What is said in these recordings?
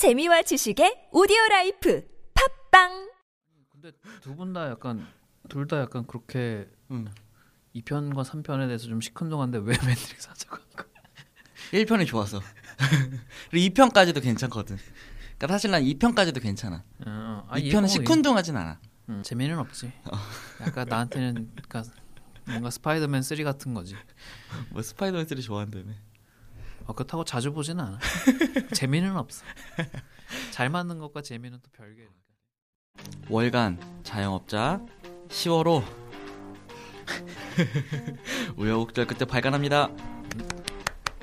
재미와 지식의 오디오 라이프 팟빵 근데 두 분 다 약간 둘 다 약간 그렇게 음. 2편과 3편에 대해서 좀 시큰둥한데 왜 매트릭스 하자고 한 거야? 1편이 좋아서. 그리고 2편까지도 괜찮거든. 그러니까 사실 난 2편까지도 괜찮아. 어, 아, 2편은 이거 시큰둥하진 않아. 음, 재미는 없지. 약간 나한테는 그러니까 뭔가 스파이더맨 3 같은 거지. 뭐 스파이더맨 3 좋아한다며. 어, 그렇다고 자주 보지는 않아. 재미는 없어. 잘 맞는 것과 재미는 또 별개니까. 월간 자영업자 10월호 우여곡절 끝에 발간합니다.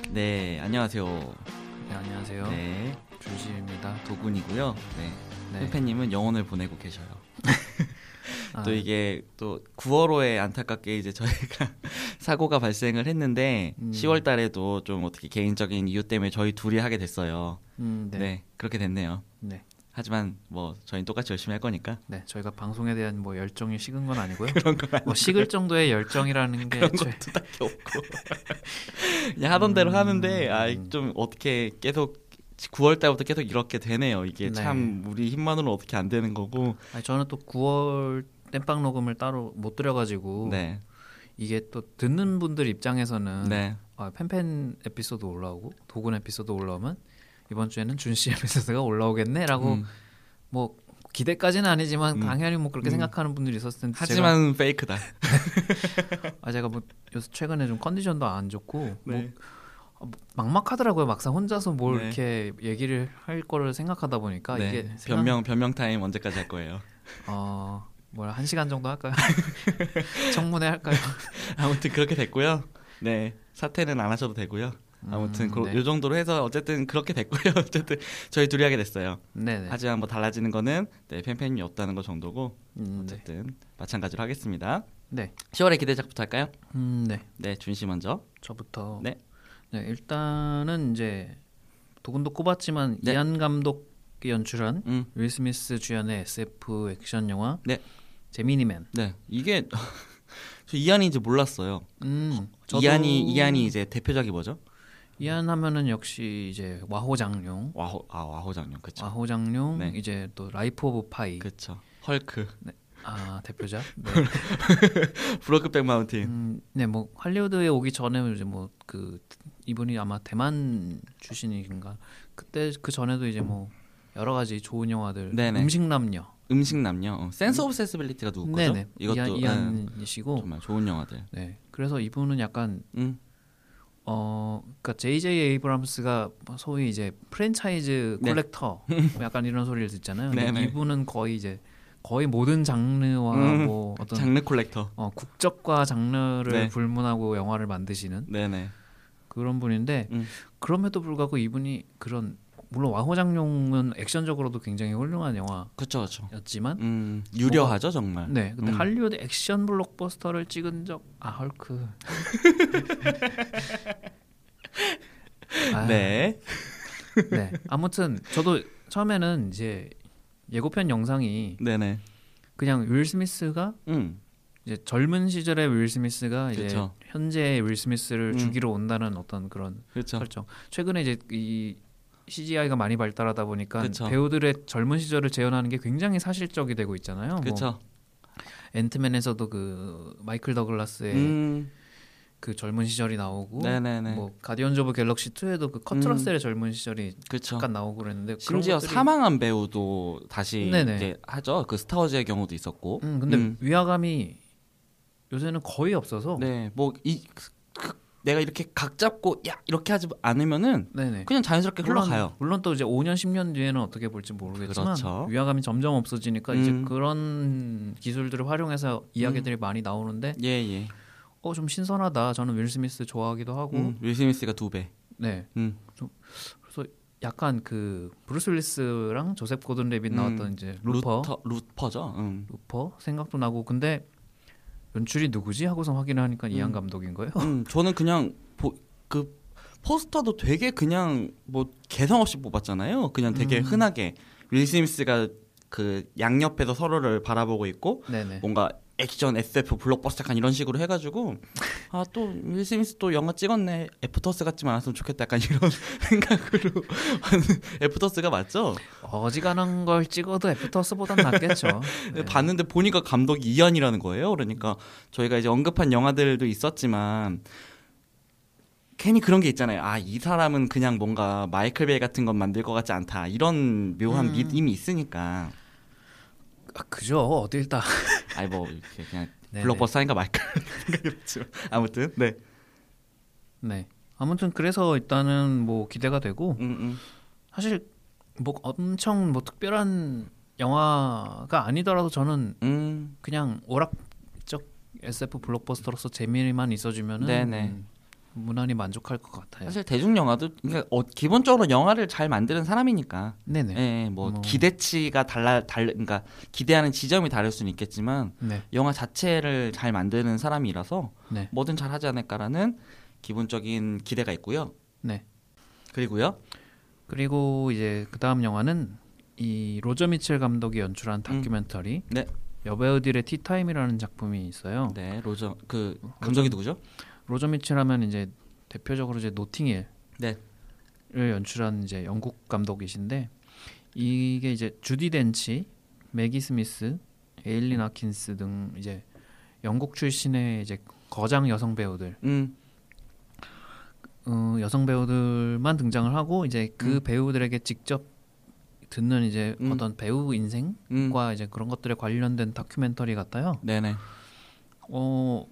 네, 안녕하세요. 네, 안녕하세요. 네, 준씨입니다. 도군이고요. 네, 네. 팬팬님은 영혼을 보내고 계셔요. 아, 또 이게 또 9월호에 안타깝게 이제 저희가 사고가 발생을 했는데 음. 10월 달에도 좀 어떻게 개인적인 이유 때문에 저희 둘이 하게 됐어요. 음, 네. 네. 그렇게 됐네요. 네. 하지만 뭐 저희는 똑같이 열심히 할 거니까 네, 저희가 방송에 대한 뭐 열정이 식은 건 아니고요. 그런 거뭐 식을 정도의 열정이라는 게 그런 것도 딱히 없고 그냥 하던 대로 음. 하는데 아좀 어떻게 계속 9월 달부터 계속 이렇게 되네요. 이게 네. 참 우리 힘만으로는 어떻게 안 되는 거고. 아니, 저는 또 9월 땜빵 녹음을 따로 못 드려가지고 네, 이게 또 듣는 분들 입장에서는 네, 아, 팬팬 에피소드 올라오고 도군 에피소드 올라오면 이번 주에는 준 씨 에피소드가 올라오겠네라고 음. 뭐 기대까지는 아니지만 음. 당연히 뭐 그렇게 음. 생각하는 분들이 있었을 텐데 하지만 페이크다. 제가, 아 제가 뭐 요새 최근에 좀 컨디션도 안 좋고 뭐 네. 어, 막막하더라고요 막상 혼자서 뭘 네. 이렇게 얘기를 할 거를 생각하다 보니까 네. 이게 생각- 변명 변명 타임 언제까지 할 거예요? 어 뭐야 한 시간 정도 할까요? 청문회 할까요? 아무튼 그렇게 됐고요. 네, 사퇴는 안 하셔도 되고요. 아무튼 음, 그, 네. 요 정도로 해서 어쨌든 그렇게 됐고요. 어쨌든 저희 둘이 하게 됐어요. 네네. 하지만 뭐 달라지는 거는 네, 팬팬이 없다는 거 정도고 음, 네. 어쨌든 마찬가지로 하겠습니다. 네. 10월의 기대작부터 할까요? 음, 네. 네, 준 씨 먼저. 저부터. 네. 네, 일단은 이제 도군도 꼽았지만 네. 이안 감독 이 연출한 음, 윌 스미스 주연의 SF 액션 영화 네. 제미니맨. 네, 이게 저 이안인지 몰랐어요. 음. 이안이 이안이 이제 대표작이 뭐죠? 이안 하면은 역시 이제 와호장룡. 와호 아 와호장룡 그쵸? 와호장룡 네. 이제 또 라이프 오브 파이. 그쵸. 헐크, 아, 대표작. 네. 브로크백 마운틴. 음, 네, 뭐 할리우드에 오기 전에 이제 뭐 그 이분이 아마 대만 출신인가 그때 그 전에도 이제 뭐 여러 가지 좋은 영화들 네네. 음식 남녀 음식 남녀. 어, 센스 오브 센스빌리티가 누구 거죠? 네네 이것도 이안, 네, 이안이시고 정말 좋은 영화들. 네 그래서 이분은 약간 음, 어 그러니까 J.J. 에이브람스가 소위 이제 프랜차이즈 네. collector 뭐 약간 이런 소리를 듣잖아요. 네네. 이분은 거의 이제 거의 모든 장르와 음, 뭐 어떤 장르 collector. 어, 국적과 장르를 네. 불문하고 영화를 만드시는 네네. 그런 분인데 음. 그럼에도 불구하고 이분이 그런 물론 와호장룡은 액션적으로도 굉장히 훌륭한 그쵸 그쵸. 영화였지만 음, 유려하죠 정말. 네 근데 음. 할리우드 액션 블록버스터를 찍은 적 아 헐크 아, 네. 네 아무튼 저도 처음에는 이제 예고편 영상이 네네. 그냥 윌 스미스가 음, 이제 젊은 시절의 윌 스미스가 이제 그쵸. 현재의 윌 스미스를 음. 죽이러 온다는 어떤 그런 그렇죠. 설정. 최근에 이제 이 CGI가 많이 발달하다 보니까 그쵸. 배우들의 젊은 시절을 재현하는 게 굉장히 사실적이 되고 있잖아요. 뭐 그렇죠. 앤트맨에서도 그 마이클 더글라스의 음, 그 젊은 시절이 나오고 네네네. 뭐 가디언즈 오브 갤럭시 2에도 그 커트 러셀의 젊은 시절이 그렇죠. 잠깐 나오고 그랬는데 심지어 것들이- 사망한 배우도 다시 네네. 이제 하죠. 그 스타워즈의 경우도 있었고. 음, 근데 음. 위화감이 요새는 거의 없어서 네, 뭐이 그, 내가 이렇게 각 잡고 야 이렇게 하지 않으면은 네네. 그냥 자연스럽게 흘러가요. 물론 또 이제 5년 10년 뒤에는 어떻게 볼지 모르겠지만 그렇죠. 위화감이 점점 없어지니까 이제 음. 그런 기술들을 활용해서 이야기들이 많이 나오는데 예 예. 어 좀 신선하다. 저는 윌 스미스 좋아하기도 하고 음, 윌 스미스가 두 배. 네 음, 그래서 약간 그 브루스 윌리스랑 조셉 고든 레빗 음. 나왔던 이제 루퍼 루터, 루퍼죠. 음. 루퍼 생각도 나고 근데 연출이 누구지 하고서 확인을 하니까 이안 감독인 거예요. 음, 저는 그냥 보, 그 포스터도 되게 그냥 뭐 개성 없이 뽑았잖아요. 그냥 되게 음. 흔하게 윌 스미스가 그 양옆에서 서로를 바라보고 있고 네네. 뭔가 액션 SF 블록버스터 약간 이런 식으로 해가지고 아 또 윌 스미스 또 영화 찍었네 애프터 어스 같지만 않았으면 좋겠다 약간 이런 생각으로 애프터 어스가 맞죠? 어지간한 걸 찍어도 애프터스보단 낫겠죠. 네. 봤는데 보니까 감독이 이안이라는 거예요. 그러니까 저희가 이제 언급한 영화들도 있었지만 괜히 그런 게 있잖아요. 아 이 사람은 그냥 뭔가 마이클 베이 같은 건 만들 것 같지 않다 이런 묘한 음. 믿음이 있으니까 아, 그죠. 어딜 다. 아니 뭐 이렇게 그냥 네네. 블록버스터니까 마이클 생각이 들지만 아무튼 네. 네. 아무튼 그래서 일단은 뭐 기대가 되고 음, 음. 사실 뭐 엄청 뭐 특별한 영화가 아니더라도 저는 음. 그냥 오락적 SF 블록버스터로서 재미만 있어주면은 네네. 음, 무난히 만족할 것 같아요. 사실 대중 영화도 그러니까 어, 기본적으로 영화를 잘 만드는 사람이니까 네네. 예, 뭐 뭐. 기대치가 달라 달 그러니까 기대하는 지점이 다를 수는 있겠지만 네. 영화 자체를 잘 만드는 사람이라서 네. 뭐든 잘 하지 않을까라는 기본적인 기대가 있고요. 네. 그리고요. 그리고 이제 그 다음 영화는 이 로저 미첼 감독이 연출한 다큐멘터리 네. 여배우들의 티타임이라는 작품이 있어요. 네, 로저 그 감독이 누구죠? 로저 미첼 하면 이제 대표적으로 이제 노팅힐을 네. 연출한 이제 영국 감독이신데 이게 이제 주디 덴치, 매기 스미스, 에일린 아킨스 등 이제 영국 출신의 이제 거장 여성 배우들 음. 어, 여성 배우들만 등장을 하고 이제 그 음. 배우들에게 직접 듣는 이제 음. 어떤 배우 인생과 음. 이제 그런 것들에 관련된 다큐멘터리 같아요. 네, 네. 어,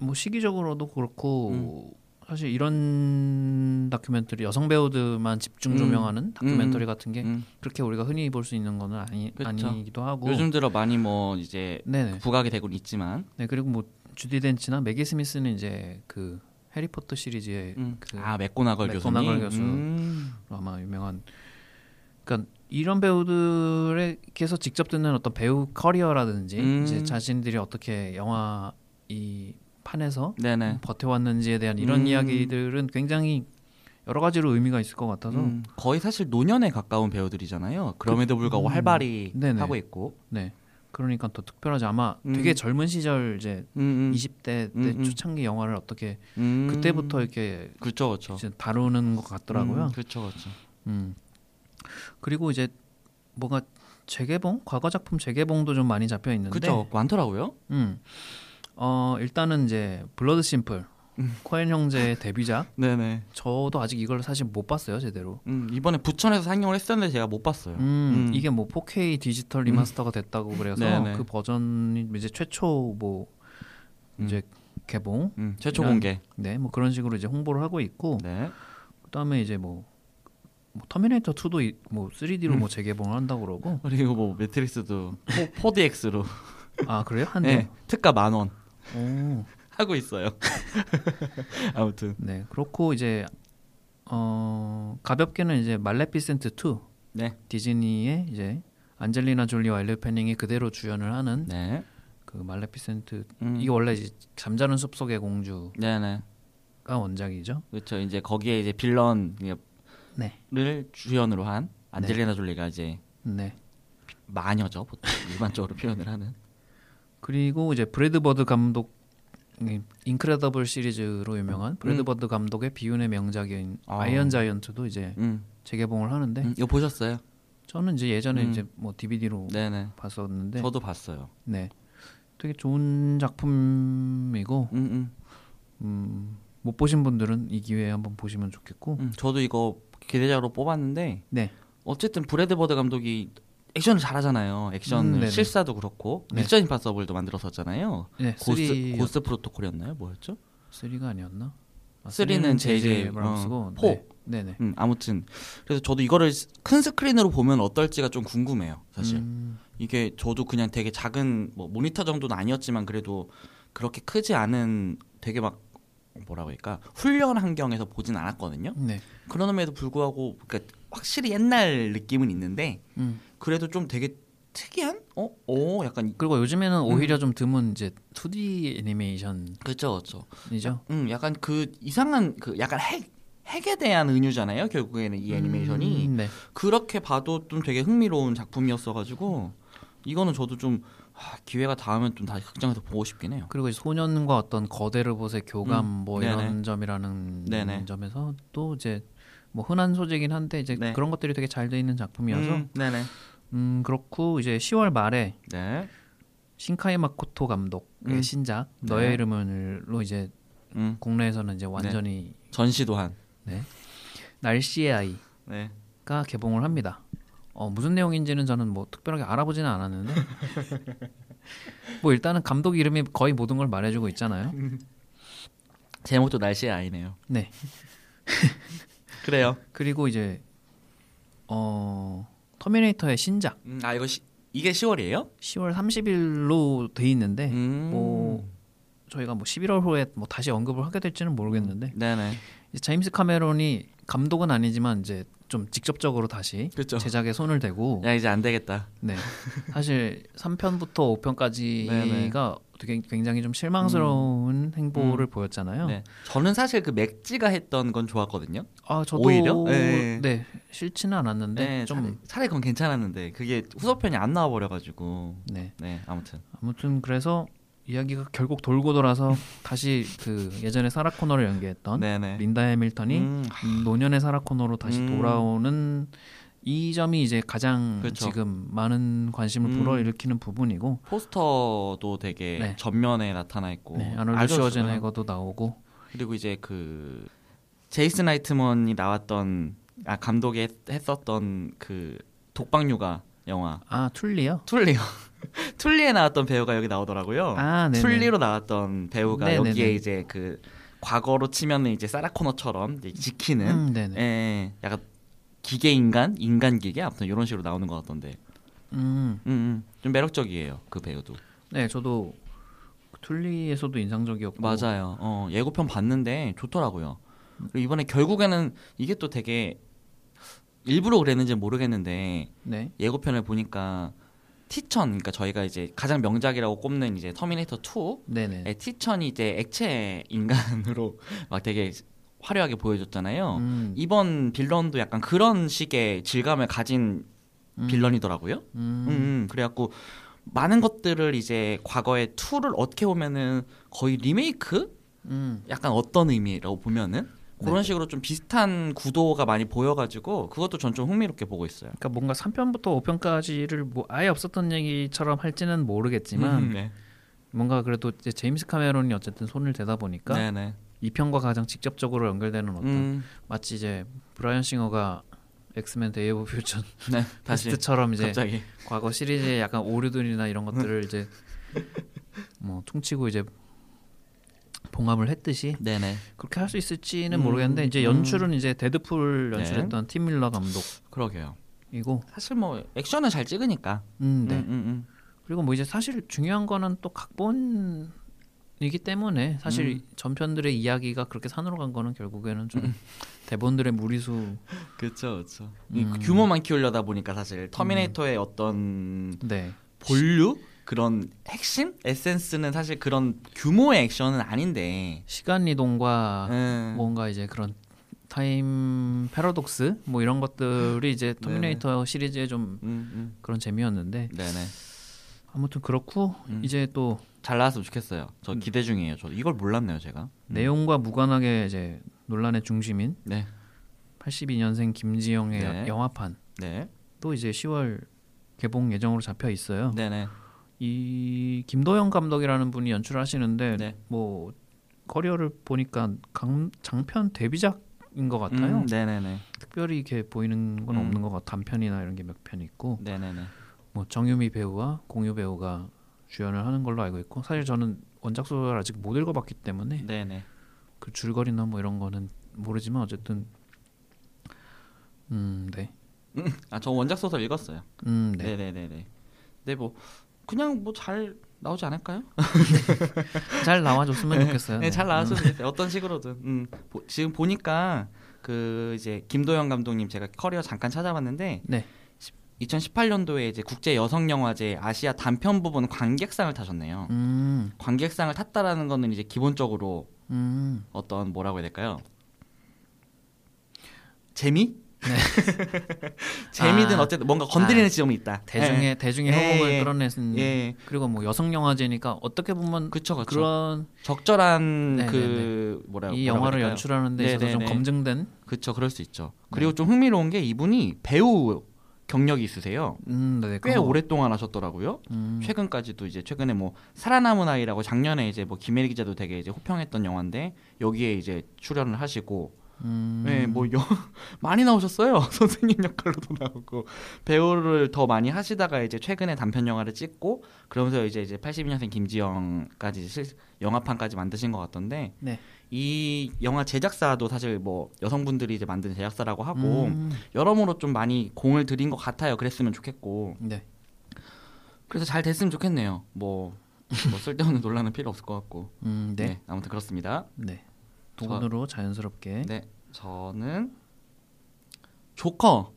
뭐 시기적으로도 음. 그렇고 사실 이런 다큐멘터리 여성 배우들만 집중 음. 조명하는 다큐멘터리 같은 게 음. 그렇게 우리가 흔히 볼 수 있는 거는 아니 그쵸. 아니기도 하고. 요즘 들어 많이 뭐 이제 네네. 부각이 되곤 있지만 네 그리고 뭐 주디 덴치나 매기 스미스는 이제 그 해리포터 시리즈의 음. 그아 맥고나걸 교수님 맥고나걸 교수. 음. 아마 유명한 그러니까 이런 배우들에게서 직접 듣는 어떤 배우 커리어라든지 음. 이제 자신들이 어떻게 영화 이 판에서 네네. 버텨왔는지에 대한 이런 음. 이야기들은 굉장히 여러 가지로 의미가 있을 것 같아서 음, 거의 사실 노년에 가까운 배우들이잖아요. 그럼에도 불구하고 음. 활발히 네네. 하고 있고. 네 그러니까 더 특별하지 아마 음. 되게 젊은 시절 이제 음, 음. 20대 때 음, 음. 초창기 영화를 어떻게 음. 그때부터 이렇게 그렇죠, 그렇죠. 이제 다루는 것 같더라고요. 그렇죠, 그렇죠. 음. 그리고 이제 뭔가 재개봉, 과거 작품 재개봉도 좀 많이 잡혀 있는데, 그렇죠. 많더라고요. 음. 어 일단은 이제 블러드 심플, 음. 코엔 형제의 데뷔작. 네네. 저도 아직 이걸 사실 못 봤어요 제대로. 음, 이번에 부천에서 상영을 했었는데 제가 못 봤어요. 음, 음. 이게 뭐 4K 디지털 remaster가 됐다고 그래서 네네. 그 버전이 이제 최초 뭐 음. 이제 개봉, 음, 최초 이런- 공개. 네, 뭐 그런 식으로 이제 홍보를 하고 있고, 네. 그다음에 이제 뭐, 뭐 터미네이터 2도 이, 뭐 3D로 음. 뭐 재개봉을 한다고 그러고, 그리고 뭐 매트릭스도 4DX로 아 그래요? 한대. 네, 특가 만 원 오. 하고 있어요. 아무튼 네 그렇고 이제 어 가볍게는 이제 말레피센트 2 네. 디즈니의 이제 안젤리나 졸리와 엘리 패닝이 그대로 주연을 하는 네. 그 말레피센트 음. 이게 원래 이제 잠자는 숲속의 공주가 네네. 원작이죠. 그렇죠. 이제 거기에 이제 villain을 네, 주연으로 한 안젤리나 졸리가 이제 네. 마녀죠. 보통 일반적으로 표현을 하는. 그리고 이제 브래드 버드 감독 이 인크레더블 시리즈로 유명한 브래드 음. 버드 감독의 비운의 명작인 아. 아이언 자이언트도 이제 음. 재개봉을 하는데 음, 이거 보셨어요? 저는 이제 예전에 음. 이제 뭐 DVD로 네네. 봤었는데 저도 봤어요. 네. 되게 좋은 작품이고 음, 음. 음, 못 보신 분들은 이 기회에 한번 보시면 좋겠고. 음, 저도 이거 기대작으로 뽑았는데 네. 어쨌든 브래드 버드 감독이 액션을 잘하잖아요. 액션 음. 실사도 그렇고 네. 미션 임파서블도 만들었었잖아요. 네, 고스트 3, 고스트 프로토콜이었나요? 뭐였죠? 3가 아니었나? 아, 쓰리는 JJ 에브람스고. 어, 네. 네, 네. 음, 아무튼 그래서 저도 이거를 큰 스크린으로 보면 어떨지가 좀 궁금해요. 사실 음, 이게 저도 그냥 되게 작은 뭐 모니터 정도는 아니었지만 그래도 그렇게 크지 않은 되게 막 뭐라고 할까 훈련 환경에서 보진 않았거든요. 네. 그럼에도 불구하고 그러니까 확실히 옛날 느낌은 있는데 음. 그래도 좀 되게 특이한 어, 어, 약간 그리고 요즘에는 오히려 음. 좀 드문 이제 2D 애니메이션이죠. 그렇죠, 그렇죠. 음, 약간 그 이상한 그 약간 핵 핵에 대한 은유잖아요. 결국에는 이 애니메이션이 음, 네. 그렇게 봐도 좀 되게 흥미로운 작품이었어가지고 이거는 저도 좀 아, 기회가 닿으면 좀 다시 극장에서 보고 싶긴 해요. 그리고 소년과 어떤 거대 로봇의 교감 음, 뭐 네네. 이런 점이라는 네네. 점에서 또 이제 뭐 흔한 소재긴 한데 이제 네. 그런 것들이 되게 잘 돼 있는 작품이어서 음, 음, 네 네. 그렇고 이제 10월 말에 네. 신카이 마코토 감독의 음. 신작 네. 너의 이름을로 이제 음, 국내에서는 이제 완전히 전시도 한. 날씨의 아이가 네. 개봉을 합니다. 어, 무슨 내용인지는 저는 뭐 특별하게 알아보지는 않았는데 뭐 일단은 감독 이름이 거의 모든 걸 말해주고 있잖아요. 제목도 날씨의 아이네요. 네. 그래요. 그리고 이제 어 터미네이터의 신작 음, 아 이거 시, 이게 10월이에요? 10월 30일로 돼 있는데 음. 뭐 저희가 뭐 11월호에 뭐 다시 언급을 하게 될지는 모르겠는데 네네. 제임스 카메론이 감독은 아니지만 이제 좀 직접적으로 다시 그렇죠. 제작에 손을 대고 야 이제 안 되겠다. 네 사실 3편부터 5편까지가 되게 굉장히 좀 실망스러운 행보를 보였잖아요. 음. 네. 저는 사실 그 맥지가 했던 건 좋았거든요. 아 저도 오히려? 네. 네 싫지는 않았는데 네, 좀 차라리, 차라리 그건 괜찮았는데 그게 후속편이 안 나와 버려가지고 네. 네 아무튼 아무튼 그래서 이야기가 결국 돌고 돌아서 다시 그 예전에 사라 코너를 연기했던 네네. 린다 해밀턴이 음, 음, 노년의 사라 코너로 다시 음. 돌아오는 이 점이 이제 가장 그렇죠. 지금 많은 관심을 음. 불어일으키는 부분이고 포스터도 되게 네. 전면에 나타나 있고 네, 아놀드? 슈워제네거도 나오고 그리고 이제 그 제이슨 라이트먼이 나왔던 아 감독이 했, 했었던 그 독박육아 영화 아 툴리요? 툴리요. 툴리에 나왔던 배우가 여기 나오더라고요. 아. 툴리로 나왔던 배우가 네네네. 여기에 이제 그 과거로 치면은 이제 사라 코너처럼 지키는 음. 예, 약간 기계 인간, 인간 기계 아무튼 이런 식으로 나오는 것 같던데. 음, 음, 음. 좀 매력적이에요 그 배우도. 네 저도 툴리에서도 인상적이었고 맞아요. 어, 예고편 봤는데 좋더라고요. 그리고 이번에 결국에는 이게 또 되게 일부러 그랬는지 는 모르겠는데 네. 예고편을 보니까 티천 그러니까 저희가 이제 가장 명작이라고 꼽는 이제 터미네이터 2 네네. 의 티천이 이제 액체 인간으로 막 되게 화려하게 보여줬잖아요. 음, 이번 villain도 약간 그런 식의 질감을 가진 음, 빌런이더라고요. 음, 음, 음, 그래갖고 많은 것들을 이제 과거의 2를 어떻게 보면은 거의 리메이크? 음, 약간 어떤 의미라고 보면은 그런 네. 식으로 좀 비슷한 구도가 많이 보여가지고 그것도 전 좀 흥미롭게 보고 있어요. 그러니까 뭔가 3편부터 5편까지를 뭐 아예 없었던 얘기처럼 할지는 모르겠지만 음, 네. 뭔가 그래도 이제 제임스 카메론이 어쨌든 손을 대다 보니까 네네. 2편과 가장 직접적으로 연결되는 어떤 음, 마치 이제 브라이언 싱어가 엑스맨 데이 오브 퓨처 네. 패스트처럼 이제 갑자기 과거 시리즈의 약간 오류들이나 이런 음. 것들을 이제 뭐 퉁치고 이제 봉합을 했듯이 네네. 그렇게 할 수 있을지는 음, 모르겠는데 이제 연출은 이제 데드풀 네. 연출했던 팀 밀러 감독이고 그러게요. 사실 뭐 액션은 잘 찍으니까. 음, 네. 음, 음, 음. 그리고 뭐 이제 사실 중요한 거는 또 각본 이기 때문에 사실 음. 전편들의 이야기가 그렇게 산으로 간 거는 결국에는 좀 음. 대본들의 무리수 그렇죠, 그렇죠. 음. 규모만 키우려다 보니까 사실 터미네이터의 어떤 네. 본류 그런 핵심 에센스는 사실 그런 규모의 액션은 아닌데. 시간 이동과 음. 뭔가 이제 그런 time paradox 뭐 이런 것들이 이제 터미네이터 시리즈의 좀 음, 음. 그런 재미였는데 네네. 아무튼 그렇고 음. 이제 또 잘 나왔으면 좋겠어요. 저 음. 기대 중이에요. 저 이걸 몰랐네요, 제가. 음. 내용과 무관하게 이제 논란의 중심인 네. 82년생 김지영의 네. 영화판 네. 또 이제 10월 개봉 예정으로 잡혀 있어요. 네네. 이 김도영 감독이라는 분이 연출하시는데 네. 뭐 커리어를 보니까 강, 장편 데뷔작인 것 같아요. 음, 네네네. 특별히 이렇게 보이는 건 음. 없는 것 같아. 단편이나 이런 게 몇 편 있고 네네네. 뭐 정유미 배우와 공유 배우가 주연을 하는 걸로 알고 있고 사실 저는 원작 소설 아직 못 읽어봤기 때문에 네네. 그 줄거리나 뭐 이런 거는 모르지만 어쨌든 음 네. 아, 저 원작 소설 읽었어요. 음, 네. 네네네네. 네, 뭐 그냥 뭐 잘 나오지 않을까요? 잘 나와줬으면 좋겠어요. 네, 잘 나왔으면 좋겠어요. 어떤 식으로든. 음, 보- 지금 보니까 그 이제 김도영 감독님 제가 커리어 잠깐 찾아봤는데 네. 2018년도에 이제 국제 여성 영화제 아시아 단편 부분 관객상을 타셨네요. 음, 관객상을 탔다라는 거는 이제 기본적으로 음, 어떤 뭐라고 해야 될까요? 재미? 재미든 아. 어쨌든 뭔가 건드리는 아. 지점이 있다. 대중의 대중의 예, 호응을 예. 끌어내는 예, 예. 그리고 뭐 여성 영화제니까 어떻게 보면 그쵸 그쵸. 그런 적절한 네, 그 뭐라 이 영화를 할까요? 연출하는 데 있어서 네, 좀 네, 네. 검증된 그쵸 그럴 수 있죠. 그리고 좀 흥미로운 게 이분이 배우 경력이 있으세요. 음, 네, 꽤. 오랫동안 하셨더라고요. 음, 최근까지도 이제 최근에 뭐 살아남은 아이라고 작년에 이제 뭐 김혜리 기자도 되게 이제 호평했던 영화인데 여기에 이제 출연을 하시고 음, 네, 뭐 여, 많이 나오셨어요. 선생님 역할로도 나오고 배우를 더 많이 하시다가 이제 최근에 단편 영화를 찍고 그러면서 이제 이제 82년생 김지영까지 실, 영화판까지 만드신 것 같던데 네. 이 영화 제작사도 사실 뭐 여성분들이 이제 만든 제작사라고 하고 음, 여러모로 좀 많이 공을 들인 것 같아요. 그랬으면 좋겠고 네. 그래서 잘 됐으면 좋겠네요. 뭐, 뭐 쓸데없는 논란은 필요 없을 것 같고 음, 네. 네, 네. 아무튼 그렇습니다. 두 분으로 자연스럽게 네, 저는 조커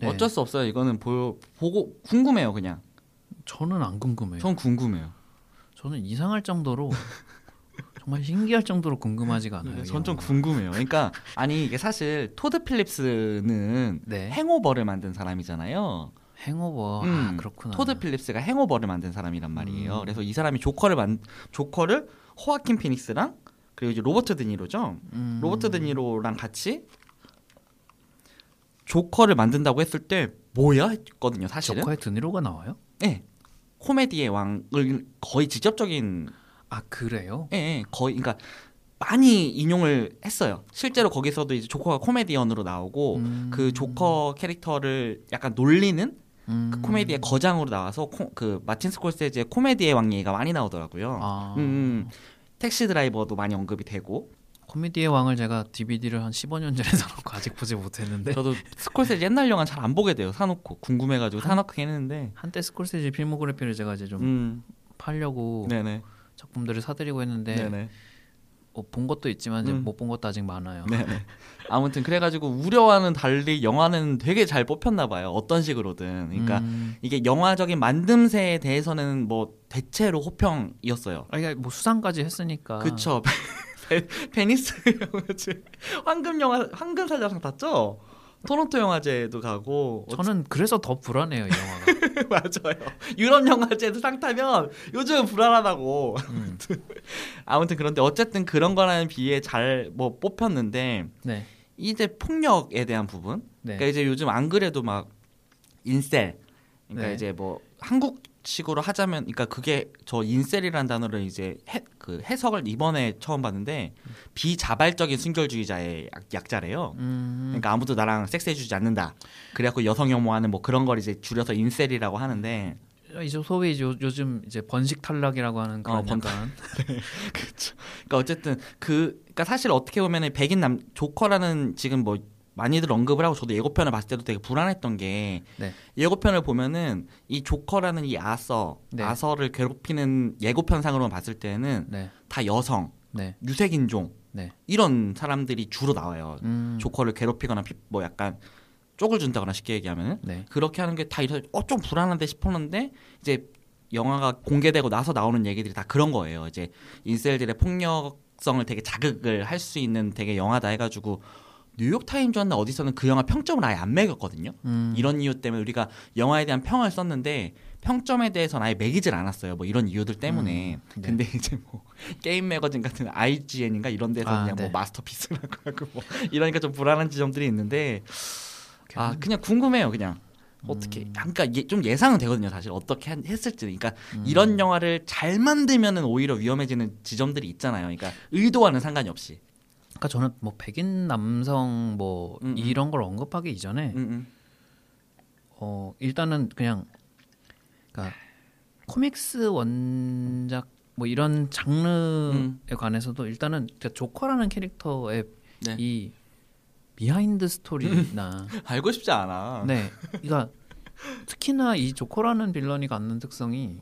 네. 어쩔 수 없어요. 이거는 보, 보고 궁금해요, 그냥. 저는 안 궁금해요. 전 궁금해요. 저는 이상할 정도로 정말 신기할 정도로 궁금하지가 않아요. 이 네, 전좀 영화가. 궁금해요. 그러니까 아니 이게 사실 토드 필립스는 네. 행오버를 만든 사람이잖아요. 행오버 아, 음, 그렇구나. 토드 필립스가 행오버를 만든 사람이란 말이에요. 음. 그래서 이 사람이 조커를 만 조커를 호아킨 피닉스랑 그리고 이제 로버트 드니로죠. 음, 로버트 드니로랑 같이 조커를 만든다고 했을 때 뭐야 했거든요. 사실은. 조커에 드니로가 나와요? 네. 코미디의 왕을 거의 직접적인 아 그래요? 예, 예, 거의 그러니까 많이 인용을 했어요. 실제로 거기서도 이제 조커가 코미디언으로 나오고 음. 그 조커 캐릭터를 약간 놀리는 음. 그 코미디의 거장으로 나와서 코, 그 마틴 스콜세지의 코미디의 왕 얘기가 많이 나오더라고요. 아, 음, 음. 택시 드라이버도 많이 언급이 되고. 코미디의 왕을 제가 DVD를 한 15년 전에 사놓고 아직 보지 못했는데. 저도 스콜세지 옛날 영화 잘 안 보게 돼요. 사놓고. 궁금해가지고 한- 사놓긴 했는데. 한때 스콜세지 필모그래피를 제가 이제 좀 음, 팔려고 네네, 작품들을 사드리고 했는데 네네, 어, 본 것도 있지만 음. 못본 것도 아직 많아요. 네네. 아무튼 그래가지고 우려와는 달리 영화는 되게 잘 뽑혔나 봐요. 어떤 식으로든. 그러니까 음. 이게 영화적인 만듦새에 대해서는 뭐 대체로 호평이었어요. 아, 이게 뭐 수상까지 했으니까. 그쵸. 베- 베니스 영화제 황금 영화 황금 사자상 탔죠. 토론토 영화제도 가고 저는 그래서 더 불안해요 이 영화가. 맞아요. 유럽 영화제도 상 타면 요즘 불안하다고. 음. 아무튼 그런데 어쨌든 그런 거라는 비에 잘뭐 뽑혔는데 네. 이제 폭력에 대한 부분. 네. 그러니까 이제 요즘 안 그래도 막 incel. 그러니까 네. 이제 뭐 한국 식으로 하자면, 그러니까 그게 저 incel이라는 단어를 이제 해, 그 해석을 이번에 처음 봤는데 비자발적인 순결주의자의 약, 약자래요. 음. 그러니까 아무도 나랑 섹스해 주지 않는다. 그래갖고 여성 혐오하는 뭐 그런 걸 이제 줄여서 인셀이라고 하는데 이제 소위 요, 요즘 이제 번식 탈락이라고 하는 그런 어, 번- 약간 그러니까 어쨌든 그 그러니까 사실 어떻게 보면은 백인 남 조커라는 지금 뭐 많이들 언급을 하고 저도 예고편을 봤을 때도 되게 불안했던 게 네. 예고편을 보면은 이 조커라는 이 아서 네. 아서를 괴롭히는 예고편상으로만 봤을 때는 네. 다 여성 네. 유색인종 네. 이런 사람들이 주로 나와요 음. 조커를 괴롭히거나 피- 뭐 약간 쪽을 준다거나 쉽게 얘기하면은 네. 그렇게 하는 게 다 이래서 어좀 불안한데 싶었는데 이제 영화가 공개되고 나서 나오는 얘기들이 다 그런 거예요. 이제 인셀들의 폭력 성을 되게 자극을 할 수 있는 되게 영화다 해가지고 뉴욕 타임즈나 어디서는 그 영화 평점을 아예 안 매겼거든요. 음. 이런 이유 때문에 우리가 영화에 대한 평을 썼는데 평점에 대해서는 아예 매기질 않았어요. 뭐 이런 이유들 때문에. 음, 네. 근데 이제 뭐 게임 매거진 같은 IGN인가 이런 데서 아, 그냥 네. 뭐 마스터피스라고 하고 뭐 이러니까 좀 불안한 지점들이 있는데 아 그냥 궁금해요 그냥 어떻게 음. 그러니까 예- 좀 예상은 되거든요 사실 어떻게 한- 했을지 그러니까 음. 이런 영화를 잘 만들면은 오히려 위험해지는 지점들이 있잖아요 그러니까 의도와는 상관이 없이 그러니까 저는 뭐 백인 남성 뭐 음, 음. 이런 걸 언급하기 이전에 음, 음. 어 일단은 그냥 그러니까 코믹스 원작 뭐 이런 장르에 음. 관해서도 일단은 진짜 조커라는 캐릭터의 네. 이 behind story나 알고 싶지 않아 네, 그러니까 특히나 이 조커라는 villain이 갖는 특성이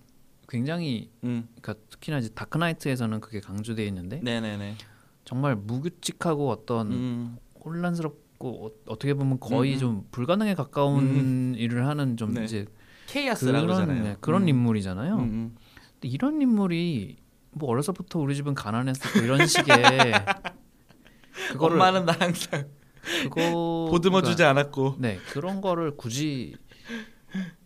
굉장히 음. 그러니까 특히나 이제 다크나이트에서는 그게 강조되어 있는데 네네네 정말 무규칙하고 어떤 음. 혼란스럽고 어, 어떻게 보면 거의 음, 음. 좀 불가능에 가까운 일을 하는 좀 네. 이제 chaos라고 그런 그러잖아요 네, 그런 음. 인물이잖아요. 음, 음. 근데 이런 인물이 뭐 어려서부터 우리 집은 가난했었고 이런 식의 그거를 엄마는 나 항상 그거 보듬어 주지 않았고. 네 그런 거를 굳이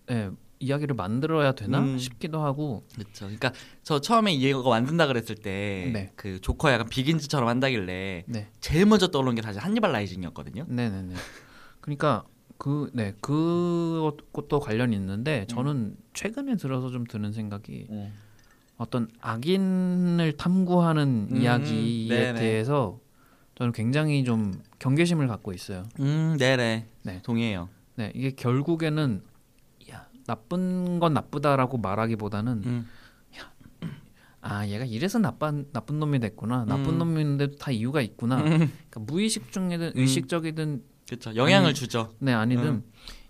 네, 이야기를 만들어야 되나 음. 싶기도 하고 그렇죠. 그러니까 저 처음에 이거 만든다 그랬을 때 네. 그 조커 약간 비긴즈처럼 한다길래 네 제일 먼저 떠오른 게 사실 한니발 라이징이었거든요. 네네네. 그러니까 그 네 그것도 관련 이 있는데 저는 최근에 들어서 좀 드는 생각이 어떤 악인을 탐구하는 음, 이야기에 네네. 대해서 저는 굉장히 좀 경계심을 갖고 있어요. 음, 네네. 네. 동의해요. 네, 이게 결국에는 야, 나쁜 건 나쁘다라고 말하기보다는 음. 아 얘가 이래서 나쁜 나쁜 놈이 됐구나. 나쁜 음. 놈인데도 다 이유가 있구나. 음. 그러니까 무의식 중이든 의식적이든 그렇죠. 영향을 아니, 주죠. 네 아니든 음.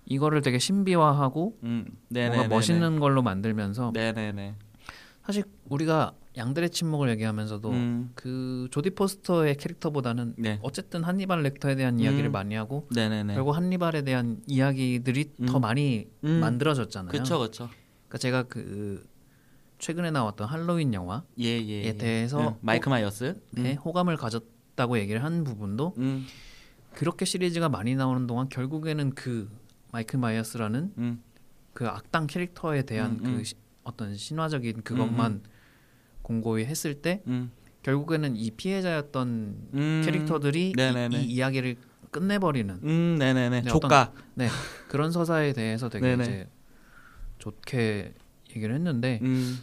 이거를 되게 신비화하고 음. 네네. 뭔가 멋있는 걸로 만들면서 네네네. 사실 우리가 양들의 침묵을 얘기하면서도 음. 그 조디 포스터의 캐릭터보다는 네. 어쨌든 한니발 렉터에 대한 이야기를 음. 많이 하고 네네네. 결국 한니발에 대한 이야기들이 더 음. 많이 음. 만들어졌잖아요. 그렇죠, 그렇죠. 그러니까 제가 그 최근에 나왔던 할로윈 영화에 예, 예. 예. 대해서 음, 마이크 마이어스. 네, 호감을 가졌다고 얘기를 한 부분도 음. 그렇게 시리즈가 많이 나오는 동안 결국에는 그 마이클 마이어스라는 음. 그 악당 캐릭터에 대한 음, 그 음. 시- 어떤 신화적인 그것만 공고히 했을 때 음. 결국에는 이 피해자였던 음. 캐릭터들이 이. 이 이야기를 끝내버리는 음, 네네네. 네, 조카. 네 그런 서사에 대해서 되게 네네. 이제 좋게 얘기를 했는데 음.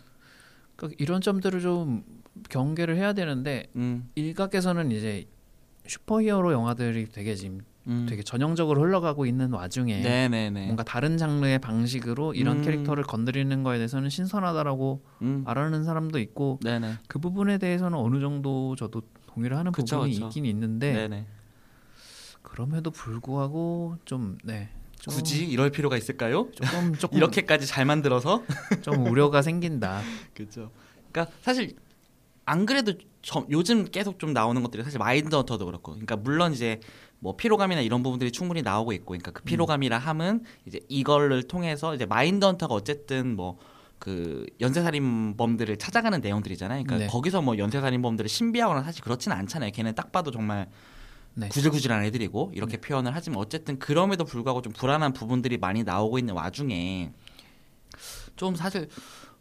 그러니까 이런 점들을 좀 경계를 해야 되는데 음. 일각에서는 이제 슈퍼히어로 영화들이 되게 지금 음. 되게 전형적으로 흘러가고 있는 와중에 네네네. 뭔가 다른 장르의 방식으로 이런 음. 캐릭터를 건드리는 거에 대해서는 신선하다라고 음. 말하는 사람도 있고 네네. 그 부분에 대해서는 어느 정도 저도 동의를 하는 그쵸, 부분이 그쵸. 있긴 있는데 네네. 그럼에도 불구하고 좀 네. 좀 굳이 이럴 필요가 있을까요? 조금 조금 이렇게까지 잘 만들어서 좀 우려가 생긴다. 그렇죠. 그러니까 사실 안 그래도 저- 요즘 계속 좀 나오는 것들이 사실 마인드 헌터도 그렇고, 그러니까 물론 이제 뭐 피로감이나 이런 부분들이 충분히 나오고 있고, 그러니까 그 피로감이라 함은 이제 이걸를 통해서 이제 마인드 헌터가 어쨌든 뭐그 연쇄살인범들을 찾아가는 내용들이잖아요. 그러니까 네. 거기서 뭐 연쇄살인범들을 신비하거나 사실 그렇지는 않잖아요. 걔는 딱 봐도 정말 네. 구질구질한 애들이고 이렇게 표현을 하지만 어쨌든 그럼에도 불구하고 좀 불안한 부분들이 많이 나오고 있는 와중에 좀 사실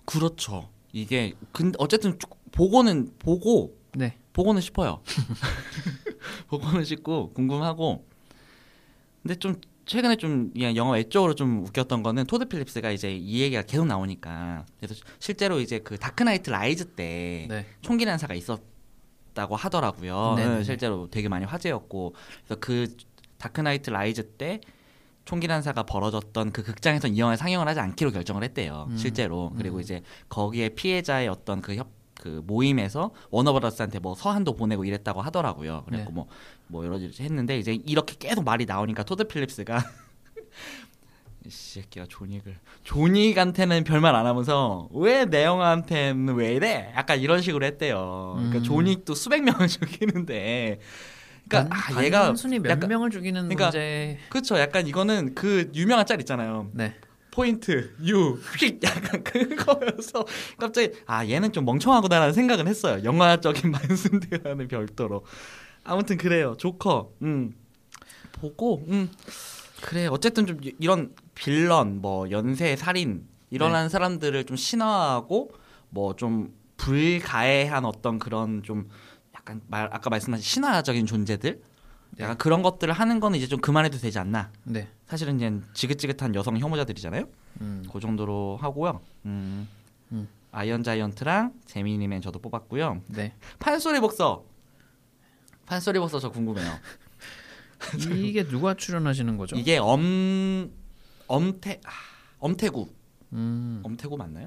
그렇죠. 이게 근 어쨌든 쭉 보고는 보고 네. 보고는 싶어요. 보고는 싶고 궁금하고 근데 좀 최근에 좀 그냥 영화 외적으로 좀 웃겼던 거는 토드 필립스가 이제 이 얘기가 계속 나오니까 그래서 실제로 이제 그 다크나이트 라이즈 때 네. 총기 난사가 있었다고 하더라고요. 네네네. 네, 실제로 되게 많이 화제였고 그래서 그 다크나이트 라이즈 때 총기 난사가 벌어졌던 그 극장에서 이 영화를 상영을 하지 않기로 결정을 했대요. 음. 실제로 그리고 이제 거기에 피해자의 어떤 그 협 그 모임에서 워너브라더스한테 뭐 서한도 보내고 이랬다고 하더라고요. 그래고 네. 뭐 뭐 여러 가지 했는데 이제 이렇게 계속 말이 나오니까 토드 필립스가 이 새끼가 존익을 존익한테는 별말 안 하면서 왜 내 영화한테는 왜 이래? 약간 이런 식으로 했대요. 그러니까 음. 존익도 수백 명을 죽이는데 그러니까 단- 아, 얘가 단순히 몇 약간- 명을 죽이는 그러니까 문제. 그렇죠. 약간 이거는 그 유명한 짤 있잖아요. 네. 포인트 유. 휙 약간 그거여서 갑자기 아 얘는 좀 멍청하구나라는 생각은 했어요. 영화적인 말씀들과는 별도로. 아무튼 그래요. 조커 음. 보고 음. 그래 어쨌든 좀 이- 이런 빌런 뭐 연쇄 살인 일어나는 사람들을 좀 신화하고 뭐 좀 불가해한 어떤 그런 좀 약간 말 아까 말씀하신 신화적인 존재들 약간 그런 것들을 하는 거는 이제 좀 그만해도 되지 않나 네. 사실은 이제 지긋지긋한 여성 혐오자들이잖아요. 음. 그 정도로 하고요. 음. 음. 아이언 자이언트랑 제미니 맨 저도 뽑았고요. 네. 판소리 복서. 판소리 복서 저 궁금해요. 이게 누가 출연하시는 거죠? 이게 엄 엄태 아, 엄태구. 음. 엄태구 맞나요?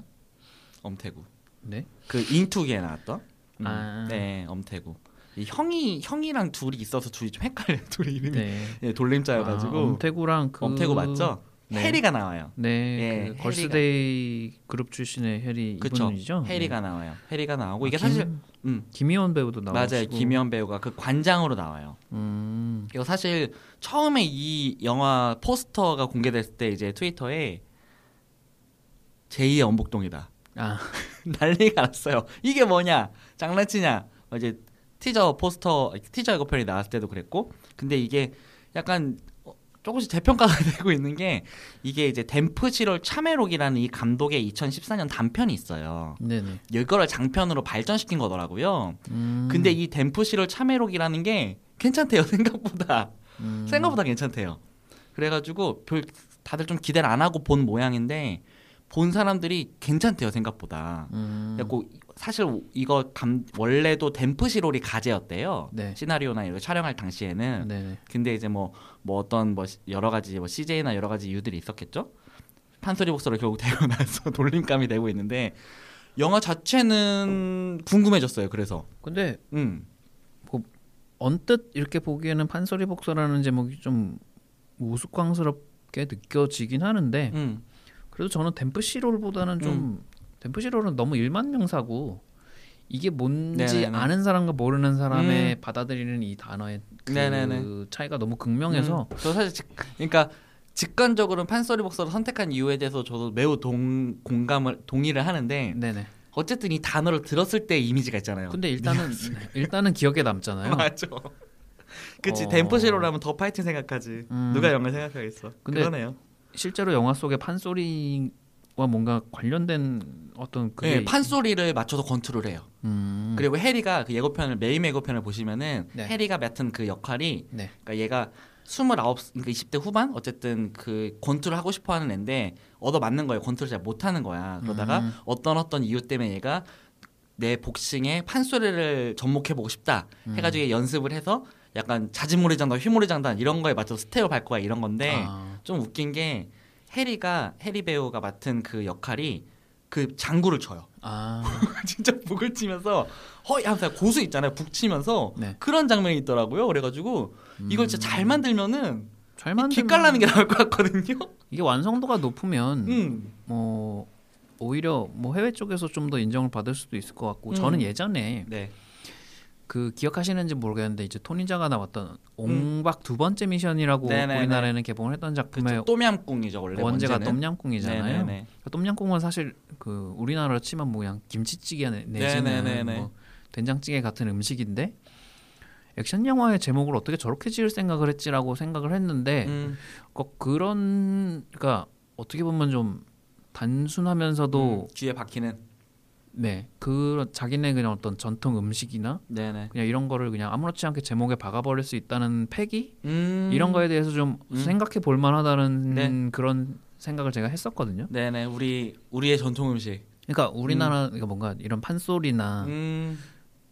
엄태구. 네. 그 인투기에 나왔던. 음. 아. 네, 엄태구. 이 형이 형이랑 둘이 있어서 둘이 좀 헷갈려요. 둘이 이름이 네. 예, 돌림자여가지고 아, 엄태구랑 그 엄태구 맞죠? 네. 해리가 나와요. 네. 예, 그. 걸스데이 그룹 출신의 해리 그쵸. 이분이죠. 해리가 나와요. 해리가 나오고 아, 이게 김- 사실 음, 김희원 배우도 나오고 맞아요. 김희연 배우가 그 관장으로 나와요. 음. 이거 사실 처음에 이 영화 포스터가 공개됐을 때 이제 트위터에 제2의 엄복동이다. 아, 난리가 났어요. 이게 뭐냐? 장난치냐? 어, 이제 티저 포스터 티저 예고편이 나왔을 때도 그랬고 근데 이게 약간 어, 조금씩 재평가가 되고 있는 게 이게 이제 댐프 시롤 참회록이라는 이 감독의 2014년 단편이 있어요. 네네. 이거를 장편으로 발전시킨 거더라고요. 음, 근데 이 댐프 시롤 참회록이라는 게 괜찮대요 생각보다 음, 생각보다 괜찮대요. 그래가지고 별 다들 좀 기대를 안 하고 본 모양인데 본 사람들이 괜찮대요 생각보다. 음, 그래갖고 사실 이거 감, 원래도 댐프 시롤이 가제였대요. 네. 시나리오나 이런 거 촬영할 당시에는. 네네. 근데 이제 뭐, 뭐 어떤 뭐 시- 여러 가지 뭐 CJ나 여러 가지 이유들이 있었겠죠. 판소리 복서를 결국 되고 나서 돌림감이 되고 있는데 영화 자체는 궁금해졌어요. 그래서 근데 음. 언뜻 이렇게 보기에는 판소리 복서라는 제목이 좀 우스꽝스럽게 느껴지긴 하는데 음. 그래도 저는 댐프 시롤보다는 좀 시롤은 너무 일만명사고 이게 뭔지 네네네. 아는 사람과 모르는 사람의 받아들이는 이 단어의 그 네네네. 차이가 너무 극명해서 음. 저 사실 직, 그러니까 직관적으로 판소리 복서를 선택한 이유에 대해서 저도 매우 동, 공감을 동의를 하는데 네네. 어쨌든 이 단어를 들었을 때 이미지가 있잖아요. 근데 일단은 일단은 기억에 남잖아요. 맞아. 그치 어. Dempsey roll 하면 더 파이팅 생각하지. 음. 누가 영화 생각하겠어. 근데 그러네요. 실제로 영화 속에 판소리 와 뭔가 관련된 어떤 그게 네, 판소리를 맞춰서 권투를 해요. 음, 그리고 혜리가 그 예고편을 메인 예고편을 보시면은 네. 혜리가 맡은 그 역할이 네. 그러니까 얘가 29 그러니까 20대 후반 어쨌든 그 권투를 하고 싶어 하는 애인데 얻어 맞는 거예요. 권투를 잘 못 하는 거야. 그러다가 음. 어떤 어떤 이유 때문에 얘가 내 복싱에 판소리를 접목해 보고 싶다 음. 해가지고 연습을 해서 약간 자진몰이 장단, 휘몰이 장단 이런 거에 맞춰서 스텝을 밟고 가 이런 건데 아, 좀 웃긴 게 해리가 해리 배우가 맡은 그 역할이 그 장구를 쳐요. 아, 진짜 북을 치면서 허이 하면서 고수 있잖아요. 북 치면서 네. 그런 장면이 있더라고요. 그래가지고 이걸 진짜 잘 만들면은 잘 만들면 기깔나는 게 나올 것 같거든요. 이게 완성도가 높으면 음. 뭐 오히려 뭐 해외 쪽에서 좀 더 인정을 받을 수도 있을 것 같고 음. 저는 예전에 네. 그 기억하시는지 모르겠는데 이제 토니자가 나왔던 옹박 두 번째 미션이라고 음. 네네네. 우리나라에는 개봉을 했던 작품의. 또미암꿍이죠 원래 원제가 원제는. 똠양꿍이잖아요. 네네네. 똠양꿍은 사실 그 우리나라로 치면 뭐 그냥 김치찌개 내- 내지는. 뭐 된장찌개 같은 음식인데 액션 영화의 제목을 어떻게 저렇게 지을 생각을 했지라고 생각을 했는데 음. 꼭 그런 그러니까 어떻게 보면 좀 단순하면서도 음, 귀에 박히는. 네 그런 자기네 그냥 어떤 전통 음식이나 네네. 그냥 이런 거를 그냥 아무렇지 않게 제목에 박아버릴 수 있다는 패기 음. 이런 거에 대해서 좀 음. 생각해 볼 만하다는 네. 그런 생각을 제가 했었거든요. 네네. 우리 우리의 전통 음식. 그러니까 우리나라 그러니까 뭔가 이런 판소리나 음.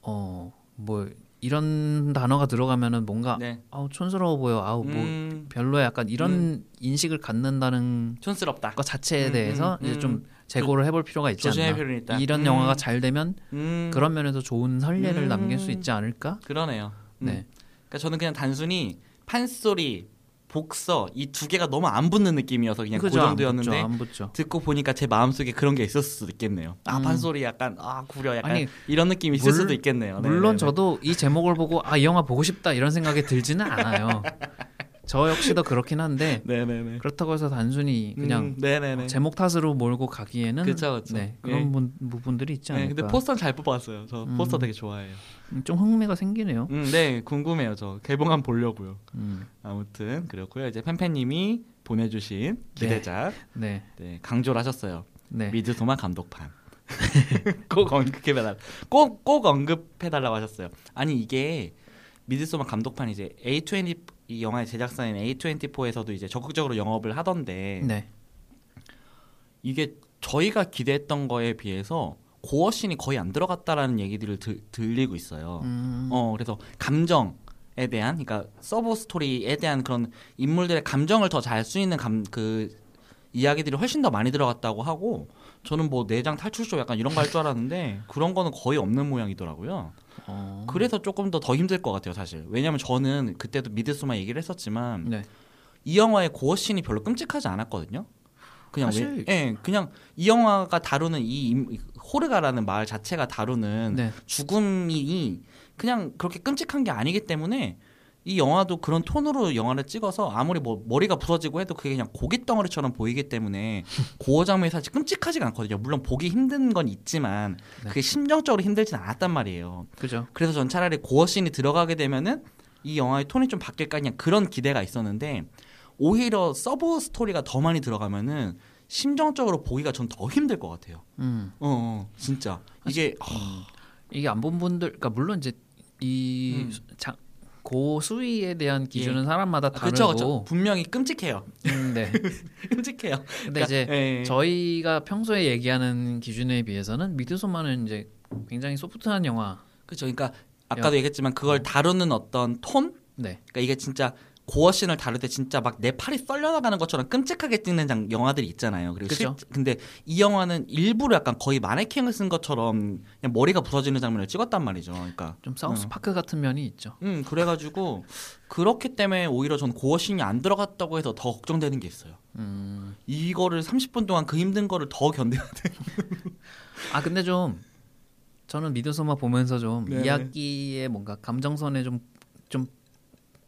어뭐 이런 단어가 들어가면은 뭔가 네. 아우 촌스러워 보여 아우 뭐 음. 별로야 약간 이런 인식을 갖는다는 촌스럽다. 것 자체에 음, 대해서 음, 이제 음. 좀 재고를 해볼 필요가 있지 않나. 필요는. 이런 음. 영화가 잘 되면 음. 그런 면에서 좋은 선례를 음. 남길 수 있지 않을까? 그러네요. 음. 네. 그러니까 저는 그냥 단순히 판소리, 복서 이 두 개가 너무 안 붙는 느낌이어서 그냥 그 그죠, 안 정도였는데 붙죠, 안 붙죠. 듣고 보니까 제 마음속에 그런 게 있었을 수도 있겠네요. 아 음. 판소리 약간 아 구려 약간 아니, 이런 느낌이 있을 물- 수도 있겠네요. 네, 물론 네, 네. 저도 이 제목을 보고 아 이 영화 보고 싶다 이런 생각이 들지는 않아요. 저 역시도 그렇긴 한데 네네네. 그렇다고 해서 단순히 그냥 음. 제목 탓으로 몰고 가기에는 그쵸, 그쵸. 네, 그런 예. 분, 부분들이 있지 네, 않을까. 근데 포스터는 잘 뽑았어요. 저 음. 포스터 되게 좋아해요. 음, 좀 흥미가 생기네요. 음, 네, 궁금해요. 저 개봉한 보려고요. 음, 아무튼 그렇고요. 이제 팬팬님이 보내주신 기대작 네, 네, 강조를 하셨어요. 네. 미드소마 감독판. 꼭 언급해달라. 꼭꼭 언급해달라고 하셨어요. 아니 이게 미드소마 감독판 이제 A20 이 영화의 제작사인 A24에서도 이제 적극적으로 영업을 하던데 네. 이게 저희가 기대했던 거에 비해서 고어신이 거의 안 들어갔다라는 얘기들을 들, 들리고 있어요. 음, 어 그래서 감정 에 대한 그러니까 sub story에 대한 그런 인물들의 감정을 더 잘 수 있는 감 그 이야기들이 훨씬 더 많이 들어갔다고 하고 저는 뭐 내장 탈출쇼 약간 이런 거 할 줄 알았는데 그런 거는 거의 없는 모양이더라고요. 어, 그래서 조금 더 더 힘들 것 같아요, 사실. 왜냐하면 저는 그때도 미드소마 얘기를 했었지만 네. 이 영화의 gore scene이 별로 끔찍하지 않았거든요. 그냥 사실- 왜, 예, 그냥 이 영화가 다루는 이 임- 호르가라는 말 자체가 다루는 네. 죽음이 그냥 그렇게 끔찍한 게 아니기 때문에 이 영화도 그런 톤으로 영화를 찍어서 아무리 뭐 머리가 부서지고 해도 그게 그냥 고깃덩어리처럼 보이기 때문에 gore 장면이 사실 끔찍하지가 않거든요. 물론 보기 힘든 건 있지만 네. 그게 심정적으로 힘들진 않았단 말이에요. 그죠. 그래서 전 차라리 gore scene이 들어가게 되면은 이 영화의 톤이 좀 바뀔까 그냥 그런 기대가 있었는데 오히려 sub story가 더 많이 들어가면은 심정적으로 보기가 전 더 힘들 것 같아요. 음. 어, 어 진짜 이게 아, 이게 안 본 분들, 그러니까 물론 이제 이 음. 자, 고수위에 대한 기준은 사람마다 다르고. 그렇죠, 그렇죠. 분명히 끔찍해요. 음, 네. 끔찍해요. 근데 그러니까, 이제 예. 저희가 평소에 얘기하는 기준에 비해서는 미드소마는 이제 굉장히 소프트한 영화. 그렇죠. 그러니까 아까도 얘기했지만 그걸 다루는 어떤 톤, 네. 그러니까 이게 진짜 고어 씬을 다룰 때 진짜 막 내 팔이 썰려나가는 것처럼 끔찍하게 찍는 장, 영화들이 있잖아요. 그리고. 실, 근데 이 영화는 일부러 약간 거의 마네킹을 쓴 것처럼 그냥 머리가 부서지는 장면을 찍었단 말이죠. 그러니까 좀 사우스 음. 파크 같은 면이 있죠. 음 그래가지고 그렇기 때문에 오히려 전 고어 씬이 안 들어갔다고 해서 더 걱정되는 게 있어요. 음. 이거를 30분 동안 그 힘든 거를 더 견뎌야 돼. 아 근데 좀 저는 미드소마 보면서 좀 네. 이야기의 뭔가 감정선에 좀좀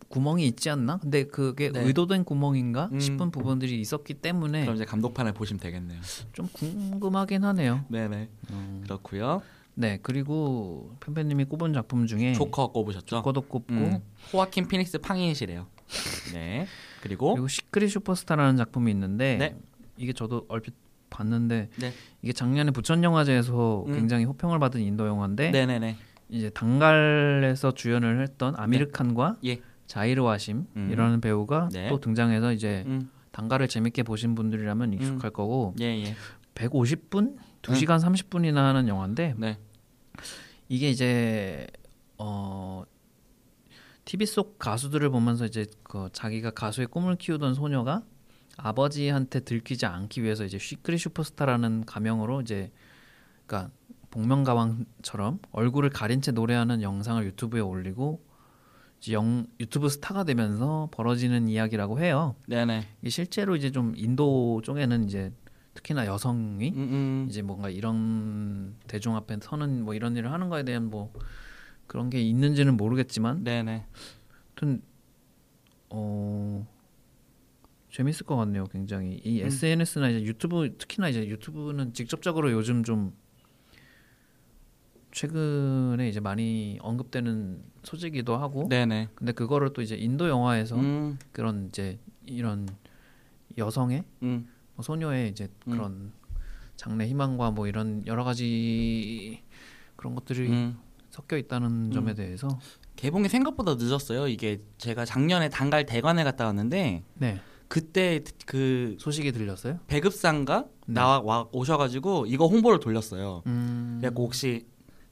구멍이 있지 않나? 근데 그게 네. 의도된 구멍인가 음. 싶은 부분들이 있었기 때문에 그럼 이제 감독판을 보시면 되겠네요. 좀 궁금하긴 하네요. 네네 음. 그렇고요. 네 그리고 팬팬님이 꼽은 작품 중에 조커 꼽으셨죠? 조커도 꼽고 음, 호아킨 피닉스 팬이시래요. 네. 그리고 그리고 시크릿 슈퍼스타라는 작품이 있는데 네. 이게 저도 얼핏 봤는데 네. 이게 작년에 부천 영화제에서 음. 굉장히 호평을 받은 인도 영화인데 네네네. 이제 단갈에서 주연을 했던 아미르 칸과 예. 자이라 와심 음. 이라는 배우가 네. 또 등장해서 이제 음. 단갈을 재밌게 보신 분들이라면 익숙할 거고 예 예. 150분, 2시간 30분이나 하는 영화인데 네. 이게 이제 어 TV 속 가수들을 보면서 이제 그 자기가 가수의 꿈을 키우던 소녀가 아버지한테 들키지 않기 위해서 이제 시크릿 슈퍼스타라는 가명으로 이제 그러니까 복면가왕처럼 얼굴을 가린 채 노래하는 영상을 유튜브에 올리고 영, 유튜브 스타가 되면서 벌어지는 이야기라고 해요. 네네. 이게 실제로 이제 좀 인도 쪽에는 이제 특히나 여성이 음, 음. 이제 뭔가 이런 대중 앞에 서는 뭐 이런 일을 하는 거에 대한 뭐 그런 게 있는지는 모르겠지만 네네. 하여튼 어 재밌을 것 같네요 굉장히 이 음. SNS나 이제 유튜브 특히나 이제 유튜브는 직접적으로 요즘 좀 최근에 이제 많이 언급되는 소재기도 하고 네네. 근데 그거를 또 이제 인도 영화에서 음, 그런 이제 이런 여성의 음. 뭐 소녀의 이제 음. 그런 장래 희망과 뭐 이런 여러 가지 그런 것들이 음. 섞여 있다는 점에 대해서 개봉이 생각보다 늦었어요. 이게 제가 작년에 단갈 대관에 갔다 왔는데 네 그때 그 소식이 들렸어요. 배급사인가 네. 나와 와- 오셔가지고 이거 홍보를 돌렸어요. 음, 그래서 혹시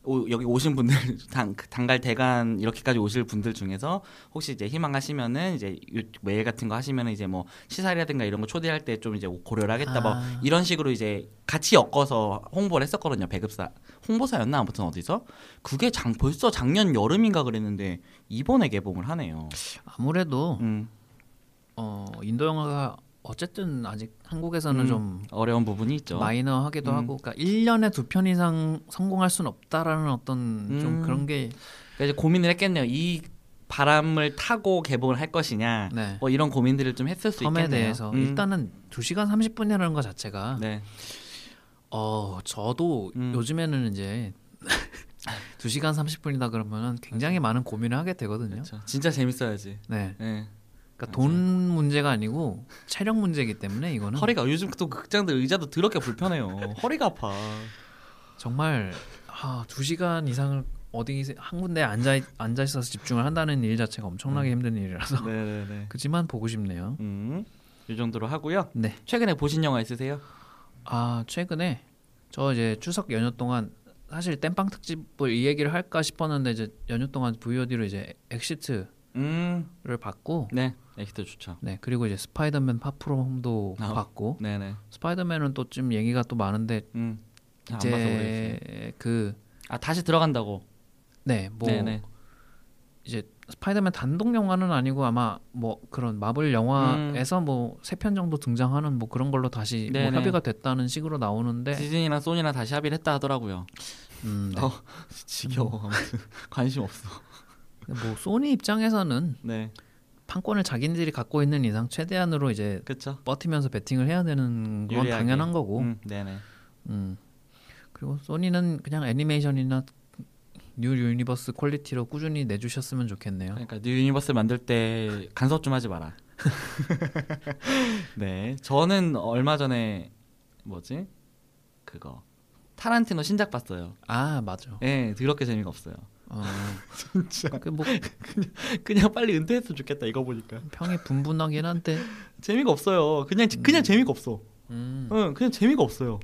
오- 여기 오신 분들 당, 단갈 대관 이렇게까지 오실 분들 중에서 혹시 이제 희망하시면은 이제 유- 메일 같은 거 하시면은 이제 뭐 시사리라든가 이런 거 초대할 때 좀 이제 고려를 하겠다 뭐 아. 이런 식으로 이제 같이 엮어서 홍보를 했었거든요. 배급사. 홍보사였나? 아무튼 어디서? 그게 장 벌써 작년 여름인가 그랬는데 이번에 개봉을 하네요. 아무래도 음, 어, 인도 영화가 어쨌든 아직 한국에서는 음, 좀 어려운 부분이 있죠. 마이너하기도 음. 하고, 그러니까 1년에 두 편 이상 성공할 수는 없다라는 어떤 좀 음. 그런 게 그러니까 이제 고민을 했겠네요. 이 바람을 타고 개봉을 할 것이냐 네. 뭐 이런 고민들을 좀 했을 수 있겠네요. 대해서 음, 일단은 2시간 30분이라는 것 자체가 네. 어 저도 음. 요즘에는 이제 2시간 30분이다 그러면은 굉장히 많은 고민을 하게 되거든요. 그렇죠. 진짜 재밌어야지. 네. 네. 그러니까 돈 문제가 아니고 체력 문제이기 때문에 이거는 허리가 요즘 또 극장들 의자도 더럽게 불편해요. 허리가 아파. 정말 아, 2시간 이상을 어디 한 군데 앉아 앉아 있어서 집중을 한다는 일 자체가 엄청나게 힘든 일이라서 네네네. 그지만 보고 싶네요. 음, 이 정도로 하고요. 네. 최근에 보신 영화 있으세요? 아, 최근에 저 이제 추석 연휴 동안 사실 땜빵 특집을 이 얘기를 할까 싶었는데 이제 연휴 동안 VOD로 이제 엑시트 를 음, 봤고 네, 엑시트 좋죠. 네 그리고 이제 스파이더맨 파 프롬 홈도 아. 봤고 네네. 스파이더맨은 또 좀 얘기가 또 많은데 음, 모르겠어요. 이제 그아 다시 들어간다고. 네, 뭐 네네. 이제 스파이더맨 단독 영화는 아니고 아마 뭐 그런 마블 영화에서 뭐세 편 정도 등장하는 뭐 그런 걸로 다시 뭐 음. 협의가 됐다는 식으로 나오는데 디즈니랑 소니랑 다시 합의를 했다 하더라고요. 음, 네. 어. 지겨워. 아무튼 관심 없어. 뭐 소니 입장에서는 네, 판권을 자기들이 갖고 있는 이상 최대한으로 이제 그렇죠. 버티면서 베팅을 해야 되는 건 유리하게. 당연한 거고. 음, 네네. 음. 그리고 소니는 그냥 애니메이션이나 뉴 유니버스 quality로 꾸준히 내주셨으면 좋겠네요. 그러니까 뉴 유니버스 만들 때 간섭 좀 하지 마라. 네, 저는 얼마 전에 뭐지 그거 타란티노 신작 봤어요. 아 맞아. 예, 더럽게 재미가 없어요. 어, 진짜 그뭐 그냥 빨리 은퇴했으면 좋겠다 이거 보니까 평이 분분하긴 한데. 재미가 없어요. 그냥 그냥 재미가 없어. 음. 응, 그냥 재미가 없어요.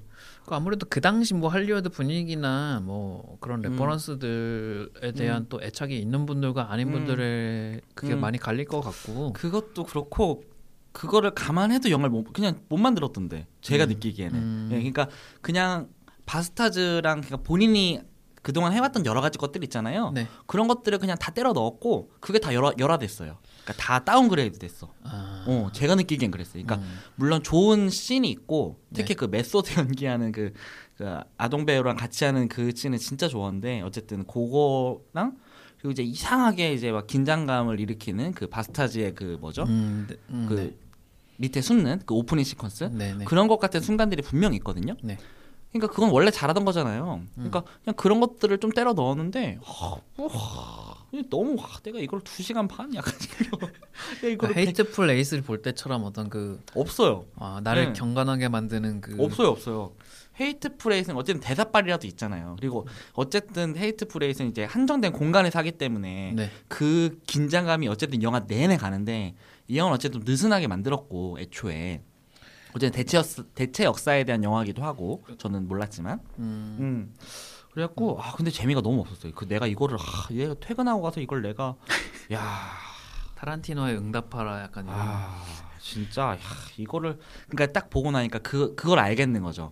그 아무래도 그 당시 뭐 할리우드 분위기나 뭐 그런 음. reference들에 대한 또 애착이 있는 분들과 아닌 음. 분들의 그게 음. 많이 갈릴 것 같고. 그것도 그렇고 그거를 감안해도 영화를 못, 그냥 못 만들었던데 제가 음. 느끼기에는. 음. 예, 그러니까 그냥 바스타즈랑 그러니까 본인이 그동안 해왔던 여러 가지 것들 있잖아요. 네. 그런 것들을 그냥 다 때려 넣었고 그게 다 열화, 열화됐어요. 그러니까 다 downgrade 됐어. 아. 어, 제가 느끼기엔 그랬어요. 그러니까 음. 물론 좋은 scene이 있고 특히 네. 그 method 연기하는 그, 그 아동 배우랑 같이 하는 그 scene은 진짜 좋았는데 어쨌든 그거랑 그리고 이제 이상하게 이제 막 긴장감을 일으키는 그 바스타즈의 그 뭐죠? 음, 네. 음, 그 네. 밑에 숨는 그 오프닝 시퀀스 네, 네. 그런 것 같은 순간들이 분명 있거든요. 네. 그러니까 그건 원래 잘하던 거잖아요. 음. 그러니까 그냥 그런 것들을 좀 때려 넣었는데 하, 와, 너무 와, 내가 이걸 두 시간 반 약간 야, 이걸 헤이트풀 에이트를 볼 때처럼 어떤 그 없어요. 아, 나를 네. 경건하게 만드는 그 없어요, 없어요. 헤이트풀 에이트는 어쨌든 대사빨이라도 있잖아요. 그리고 어쨌든 헤이트풀 에이트는 이제 한정된 공간에서 하기 때문에 네. 그 긴장감이 어쨌든 영화 내내 가는데 이 영화는 어쨌든 느슨하게 만들었고 애초에 어쨌든 대체, 역, 대체 역사에 대한 영화기도 하고 저는 몰랐지만 음, 음. 그래갖고 아 근데 재미가 너무 없었어요. 그 내가 이거를 아, 얘가 퇴근하고 가서 이걸 내가 야 타란티노의 응답하라 약간 이런 아 진짜 야, 이거를 그러니까 딱 보고 나니까 그 그걸 알겠는 거죠.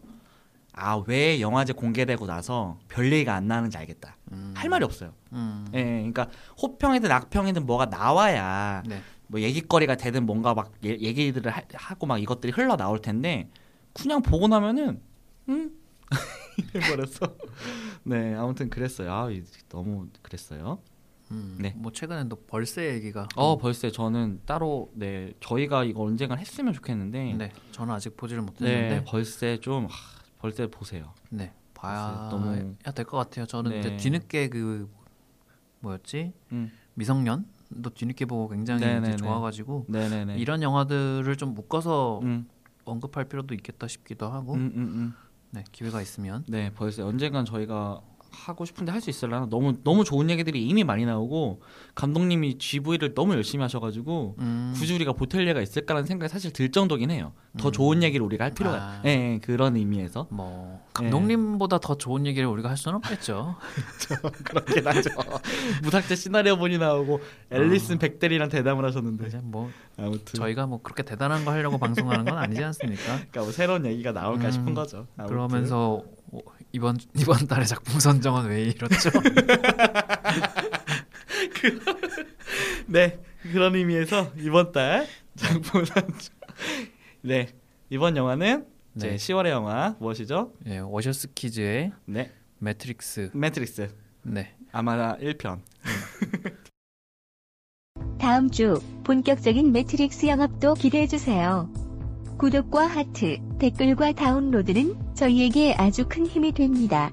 아 왜 영화제 공개되고 나서 별 얘기가 안 나는지 알겠다. 음, 할 말이 없어요. 음, 예, 그러니까 호평이든 악평이든 뭐가 나와야 네. 뭐 얘기거리가 되든 뭔가 막 얘- 얘기들을 하, 하고 막 이것들이 흘러 나올 텐데 그냥 보고 나면은 음 해버렸어. 네, 아무튼 그랬어요. 아 이- 너무 그랬어요. 음, 네. 뭐 최근에 또 벌새 얘기가 어 벌써 저는 따로 네 저희가 이거 언젠가 했으면 좋겠는데 네, 저는 아직 보지를 네, 못했는데 벌새 좀 하, 벌새 보세요. 네, 봐야 너무- 될것 같아요. 저는 네. 이제 뒤늦게 그 뭐였지 음. 미성년 도 뒤늦게 보고 굉장히. 좋아가지고 네네네. 이런 영화들을 좀 묶어서 음, 언급할 필요도 있겠다 싶기도 하고 음, 음, 음. 네 기회가 있으면 네, 벌써 언젠간 저희가 하고 싶은데 할 수 있을라나 너무 너무 좋은 얘기들이 이미 많이 나오고 감독님이 GV를 너무 열심히 하셔가지고 음, 굳이 우리가 보탤 예가 있을까라는 생각이 사실 들 정도긴 해요. 더 좋은 얘기를 우리가 할 필요가, 아. 예, 예, 그런 의미에서 뭐 네. 감독님보다 더 좋은 얘기를 우리가 할 수는 없겠죠. 그렇긴 하죠. 무삭제 시나리오 본이 나오고 앨리슨 백델이랑 대담을 하셨는데 이제 뭐 아무튼 저희가 뭐 그렇게 대단한 거 하려고 방송하는 건 아니지 않습니까? 그러니까 뭐 새로운 얘기가 나올까 음, 싶은 거죠. 아무튼. 그러면서 어, 이번 이번 달에 작품 선정은 왜 이렇죠? 네 그런 의미에서 이번 달 장품 선정 네 이번 영화는 제 네. 10월의 영화 무엇이죠? 예, 워셔스 키즈의 네 매트릭스. 매트릭스 네. 아마다 1편 다음 주 본격적인 매트릭스 영업도 기대해 주세요. 구독과 하트, 댓글과 다운로드는 저희에게 아주 큰 힘이 됩니다.